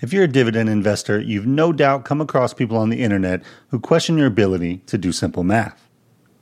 If you're a dividend investor, you've no doubt come across people on the internet who question your ability to do simple math.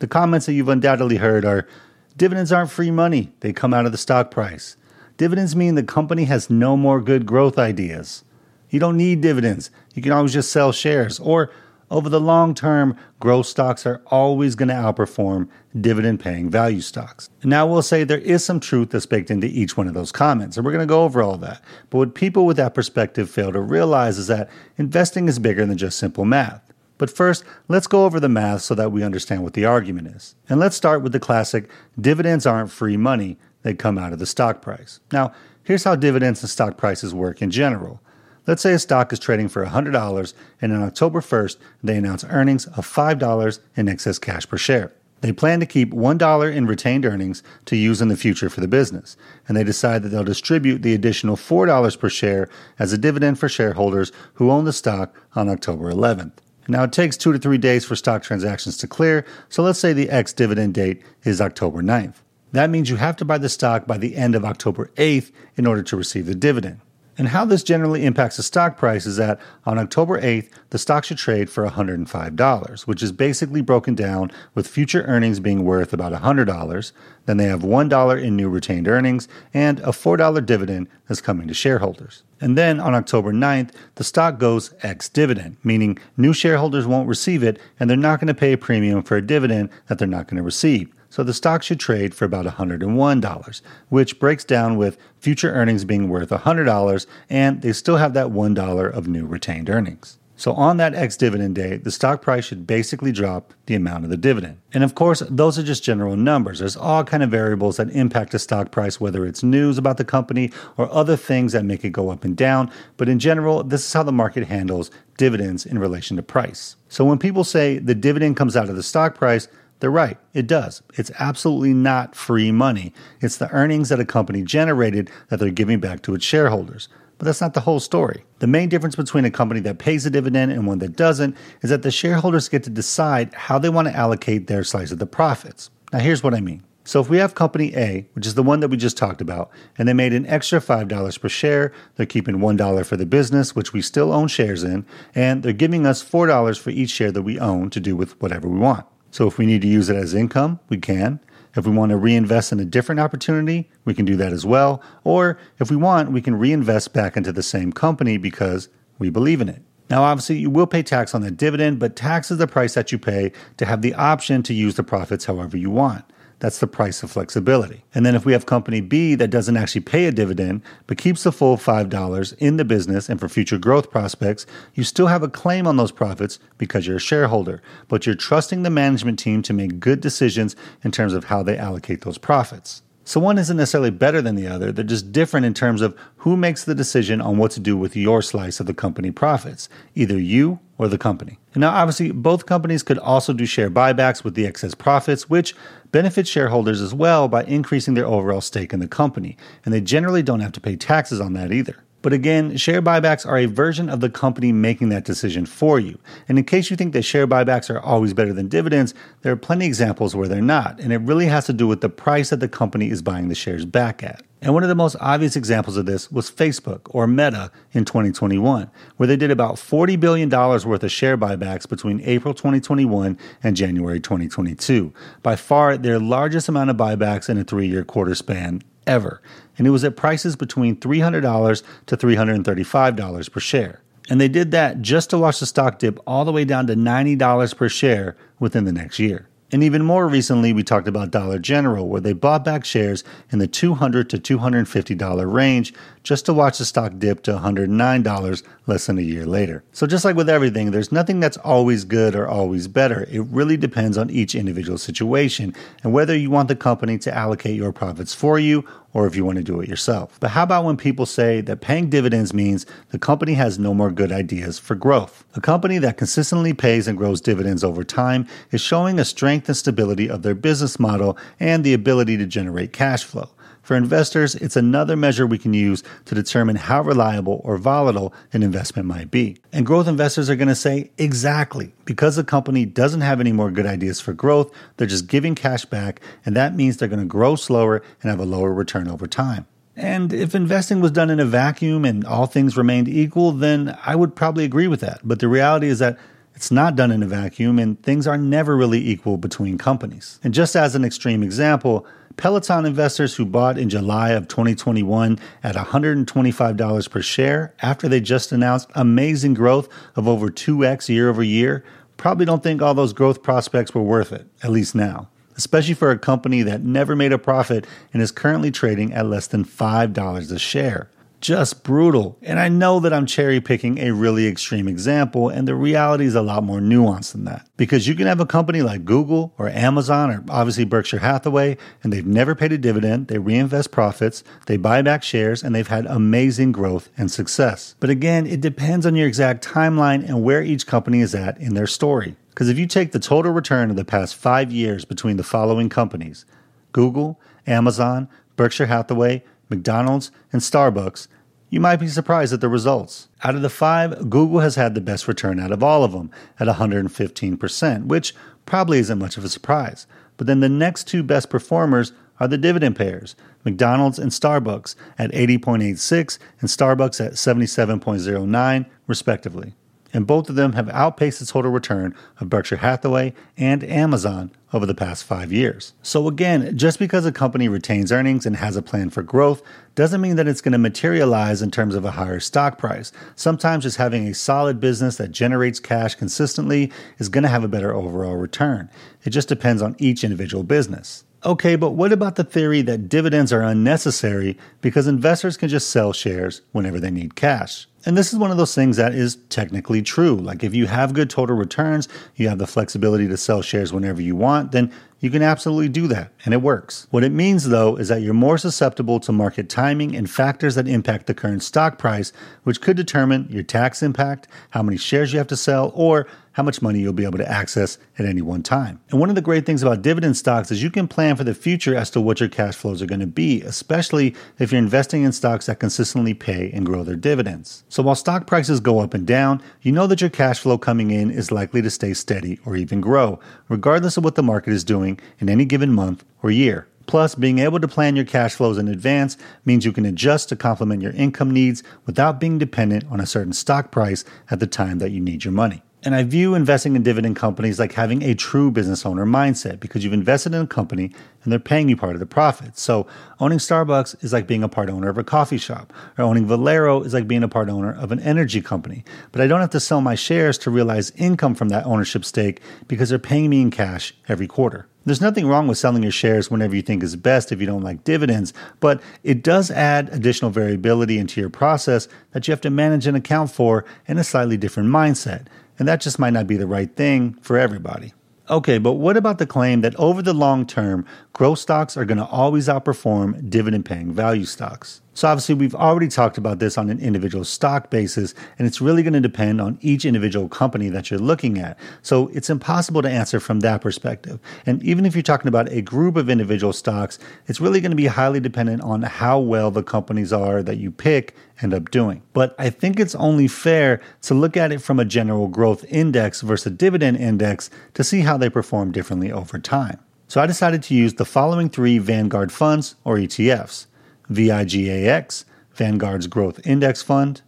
The comments that you've undoubtedly heard are dividends aren't free money, they come out of the stock price. Dividends mean the company has no more good growth ideas. You don't need dividends, you can always just sell shares. Or over the long term, growth stocks are always going to outperform dividend paying value stocks. Now we'll say there is some truth that's baked into each one of those comments, and we're going to go over all that. But what people with that perspective fail to realize is that investing is bigger than just simple math. But first, let's go over the math so that we understand what the argument is. And let's start with the classic dividends aren't free money, they come out of the stock price. Now, here's how dividends and stock prices work in general. Let's say a stock is trading for $100 and on October 1st, they announce earnings of $5 in excess cash per share. They plan to keep $1 in retained earnings to use in the future for the business, and they decide that they'll distribute the additional $4 per share as a dividend for shareholders who own the stock on October 11th. Now, it takes two to three days for stock transactions to clear, so let's say the ex dividend date is October 9th. That means you have to buy the stock by the end of October 8th in order to receive the dividend. And how this generally impacts the stock price is that on October 8th, the stock should trade for $105, which is basically broken down with future earnings being worth about $100. Then they have $1 in new retained earnings and a $4 dividend that's coming to shareholders. And then on October 9th, the stock goes ex dividend, meaning new shareholders won't receive it and they're not going to pay a premium for a dividend that they're not going to receive so the stock should trade for about $101, which breaks down with future earnings being worth $100, and they still have that $1 of new retained earnings. So on that ex dividend day, the stock price should basically drop the amount of the dividend. And of course, those are just general numbers. There's all kind of variables that impact the stock price, whether it's news about the company or other things that make it go up and down. But in general, this is how the market handles dividends in relation to price. So when people say the dividend comes out of the stock price, they're right, it does. It's absolutely not free money. It's the earnings that a company generated that they're giving back to its shareholders. But that's not the whole story. The main difference between a company that pays a dividend and one that doesn't is that the shareholders get to decide how they want to allocate their slice of the profits. Now, here's what I mean. So, if we have company A, which is the one that we just talked about, and they made an extra $5 per share, they're keeping $1 for the business, which we still own shares in, and they're giving us $4 for each share that we own to do with whatever we want. So if we need to use it as income, we can. If we want to reinvest in a different opportunity, we can do that as well. Or if we want, we can reinvest back into the same company because we believe in it. Now, obviously, you will pay tax on that dividend, but tax is the price that you pay to have the option to use the profits however you want. That's the price of flexibility. And then if we have company B that doesn't actually pay a dividend, but keeps the full $5 in the business and for future growth prospects, you still have a claim on those profits because you're a shareholder, but you're trusting the management team to make good decisions in terms of how they allocate those profits. So one isn't necessarily better than the other, they're just different in terms of who makes the decision on what to do with your slice of the company profits, either you or the company. And now, obviously, both companies could also do share buybacks with the excess profits, which benefits shareholders as well by increasing their overall stake in the company. And they generally don't have to pay taxes on that either. But again, share buybacks are a version of the company making that decision for you. And in case you think that share buybacks are always better than dividends, there are plenty of examples where they're not. And it really has to do with the price that the company is buying the shares back at. And one of the most obvious examples of this was Facebook or Meta in 2021, where they did about $40 billion worth of share buybacks between April 2021 and January 2022. By far their largest amount of buybacks in a three year quarter span ever. And it was at prices between $300 to $335 per share. And they did that just to watch the stock dip all the way down to $90 per share within the next year. And even more recently, we talked about Dollar General, where they bought back shares in the $200 to $250 range just to watch the stock dip to $109 less than a year later. So, just like with everything, there's nothing that's always good or always better. It really depends on each individual situation and whether you want the company to allocate your profits for you or if you want to do it yourself. But how about when people say that paying dividends means the company has no more good ideas for growth? A company that consistently pays and grows dividends over time is showing a strength and stability of their business model and the ability to generate cash flow. For investors, it's another measure we can use to determine how reliable or volatile an investment might be. And growth investors are going to say exactly. Because the company doesn't have any more good ideas for growth, they're just giving cash back, and that means they're going to grow slower and have a lower return over time. And if investing was done in a vacuum and all things remained equal, then I would probably agree with that. But the reality is that it's not done in a vacuum and things are never really equal between companies. And just as an extreme example, Peloton investors who bought in July of 2021 at $125 per share after they just announced amazing growth of over 2x year over year probably don't think all those growth prospects were worth it, at least now, especially for a company that never made a profit and is currently trading at less than $5 a share just brutal. And I know that I'm cherry picking a really extreme example, and the reality is a lot more nuanced than that. Because you can have a company like Google or Amazon or obviously Berkshire Hathaway, and they've never paid a dividend, they reinvest profits, they buy back shares, and they've had amazing growth and success. But again, it depends on your exact timeline and where each company is at in their story. Because if you take the total return of the past five years between the following companies Google, Amazon, Berkshire Hathaway, McDonald's, and Starbucks, you might be surprised at the results. Out of the five, Google has had the best return out of all of them at 115%, which probably isn't much of a surprise. But then the next two best performers are the dividend payers, McDonald's and Starbucks at 80.86 and Starbucks at 77.09, respectively and both of them have outpaced the total return of Berkshire Hathaway and Amazon over the past five years. So, again, just because a company retains earnings and has a plan for growth doesn't mean that it's going to materialize in terms of a higher stock price. Sometimes just having a solid business that generates cash consistently is going to have a better overall return. It just depends on each individual business. Okay, but what about the theory that dividends are unnecessary because investors can just sell shares whenever they need cash? And this is one of those things that is technically true. Like if you have good total returns, you have the flexibility to sell shares whenever you want, then you can absolutely do that, and it works. What it means, though, is that you're more susceptible to market timing and factors that impact the current stock price, which could determine your tax impact, how many shares you have to sell, or how much money you'll be able to access at any one time. And one of the great things about dividend stocks is you can plan for the future as to what your cash flows are going to be, especially if you're investing in stocks that consistently pay and grow their dividends. So while stock prices go up and down, you know that your cash flow coming in is likely to stay steady or even grow, regardless of what the market is doing in any given month or year. Plus, being able to plan your cash flows in advance means you can adjust to complement your income needs without being dependent on a certain stock price at the time that you need your money. And I view investing in dividend companies like having a true business owner mindset because you've invested in a company and they're paying you part of the profits. So owning Starbucks is like being a part owner of a coffee shop, or owning Valero is like being a part owner of an energy company. But I don't have to sell my shares to realize income from that ownership stake because they're paying me in cash every quarter. There's nothing wrong with selling your shares whenever you think is best if you don't like dividends, but it does add additional variability into your process that you have to manage and account for in a slightly different mindset and that just might not be the right thing for everybody. Okay, but what about the claim that over the long term, growth stocks are going to always outperform dividend paying value stocks? So, obviously, we've already talked about this on an individual stock basis, and it's really going to depend on each individual company that you're looking at. So, it's impossible to answer from that perspective. And even if you're talking about a group of individual stocks, it's really going to be highly dependent on how well the companies are that you pick end up doing. But I think it's only fair to look at it from a general growth index versus a dividend index to see how they perform differently over time. So, I decided to use the following three Vanguard funds or ETFs. VIGAX, Vanguard's Growth Index Fund,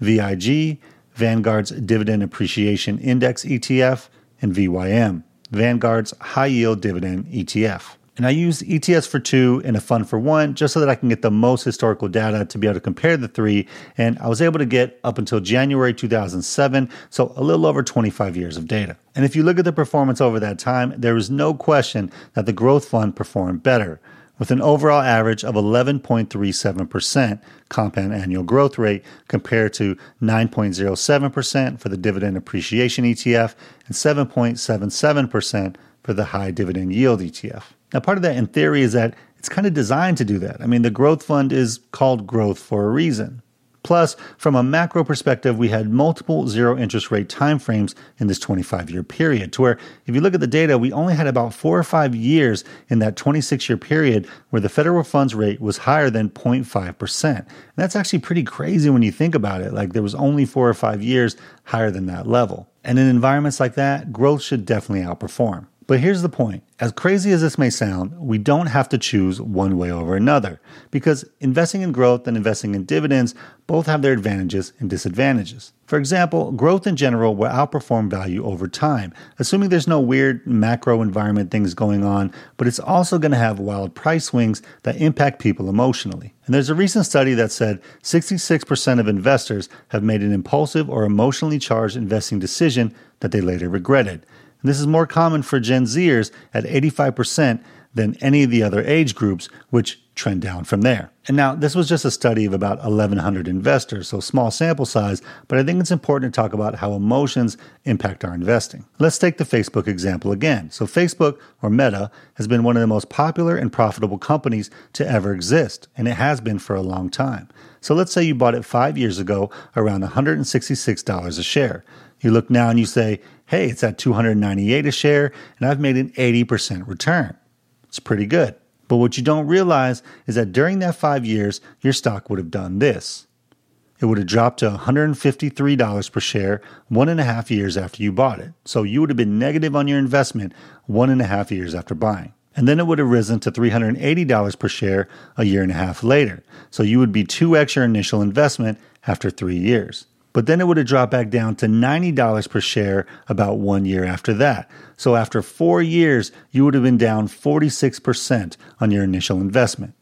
VIG, Vanguard's Dividend Appreciation Index ETF, and VYM, Vanguard's High Yield Dividend ETF. And I use ETFs for two and a fund for one just so that I can get the most historical data to be able to compare the three. And I was able to get up until January 2007, so a little over 25 years of data. And if you look at the performance over that time, there is no question that the growth fund performed better with an overall average of 11.37% compound annual growth rate compared to 9.07% for the dividend appreciation ETF and 7.77% for the high dividend yield ETF. Now, part of that in theory is that it's kind of designed to do that. I mean, the growth fund is called growth for a reason. Plus, from a macro perspective, we had multiple zero interest rate timeframes in this 25 year period, to where if you look at the data, we only had about four or five years in that 26 year period where the federal funds rate was higher than 0.5%. And that's actually pretty crazy when you think about it. Like there was only four or five years higher than that level. And in environments like that, growth should definitely outperform. But here's the point as crazy as this may sound, we don't have to choose one way over another because investing in growth and investing in dividends both have their advantages and disadvantages. For example, growth in general will outperform value over time, assuming there's no weird macro environment things going on, but it's also going to have wild price swings that impact people emotionally. And there's a recent study that said 66% of investors have made an impulsive or emotionally charged investing decision that they later regretted. This is more common for Gen Zers at 85% than any of the other age groups, which trend down from there. And now, this was just a study of about 1,100 investors, so small sample size, but I think it's important to talk about how emotions impact our investing. Let's take the Facebook example again. So, Facebook, or Meta, has been one of the most popular and profitable companies to ever exist, and it has been for a long time. So, let's say you bought it five years ago around $166 a share. You look now and you say, hey, it's at 298 a share and I've made an 80% return. It's pretty good. But what you don't realize is that during that five years, your stock would have done this. It would have dropped to $153 per share one and a half years after you bought it. So you would have been negative on your investment one and a half years after buying. And then it would have risen to $380 per share a year and a half later. So you would be 2x your initial investment after three years but then it would have dropped back down to $90 per share about one year after that. So after four years, you would have been down 46% on your initial investment.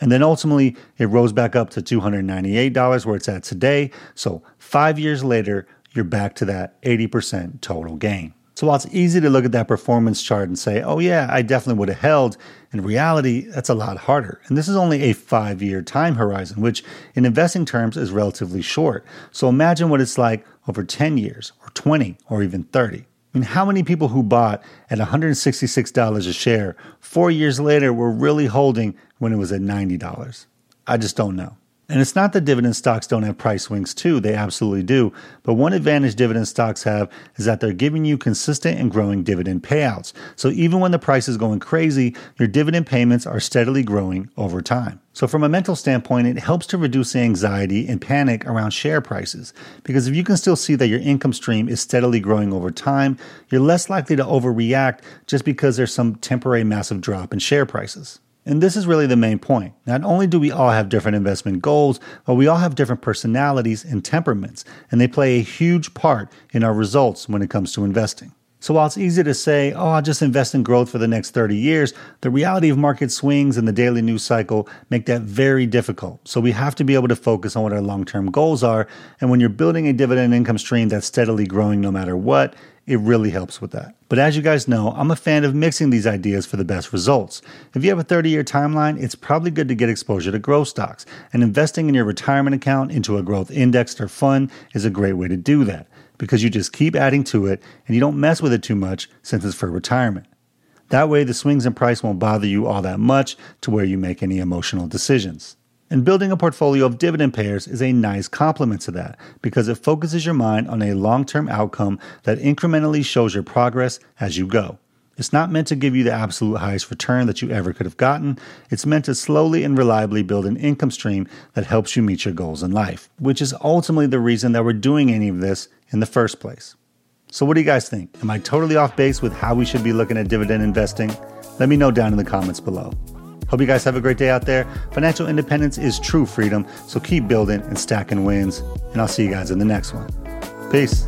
And then ultimately, it rose back up to $298 where it's at today. So five years later, you're back to that 80% total gain. So while it's easy to look at that performance chart and say, oh, yeah, I definitely would have held, in reality, that's a lot harder. And this is only a five year time horizon, which in investing terms is relatively short. So imagine what it's like over 10 years, or 20, or even 30. I mean, how many people who bought at $166 a share four years later were really holding when it was at $90? I just don't know. And it's not that dividend stocks don't have price swings too, they absolutely do. But one advantage dividend stocks have is that they're giving you consistent and growing dividend payouts. So even when the price is going crazy, your dividend payments are steadily growing over time. So from a mental standpoint, it helps to reduce anxiety and panic around share prices. Because if you can still see that your income stream is steadily growing over time, you're less likely to overreact just because there's some temporary massive drop in share prices. And this is really the main point. Not only do we all have different investment goals, but we all have different personalities and temperaments, and they play a huge part in our results when it comes to investing. So while it's easy to say, oh, I'll just invest in growth for the next 30 years, the reality of market swings and the daily news cycle make that very difficult. So we have to be able to focus on what our long term goals are. And when you're building a dividend income stream that's steadily growing no matter what, it really helps with that. But as you guys know, I'm a fan of mixing these ideas for the best results. If you have a 30 year timeline, it's probably good to get exposure to growth stocks, and investing in your retirement account into a growth indexed or fund is a great way to do that because you just keep adding to it and you don't mess with it too much since it's for retirement. That way, the swings in price won't bother you all that much to where you make any emotional decisions. And building a portfolio of dividend payers is a nice complement to that because it focuses your mind on a long term outcome that incrementally shows your progress as you go. It's not meant to give you the absolute highest return that you ever could have gotten. It's meant to slowly and reliably build an income stream that helps you meet your goals in life, which is ultimately the reason that we're doing any of this in the first place. So, what do you guys think? Am I totally off base with how we should be looking at dividend investing? Let me know down in the comments below. Hope you guys have a great day out there. Financial independence is true freedom, so keep building and stacking wins. And I'll see you guys in the next one. Peace.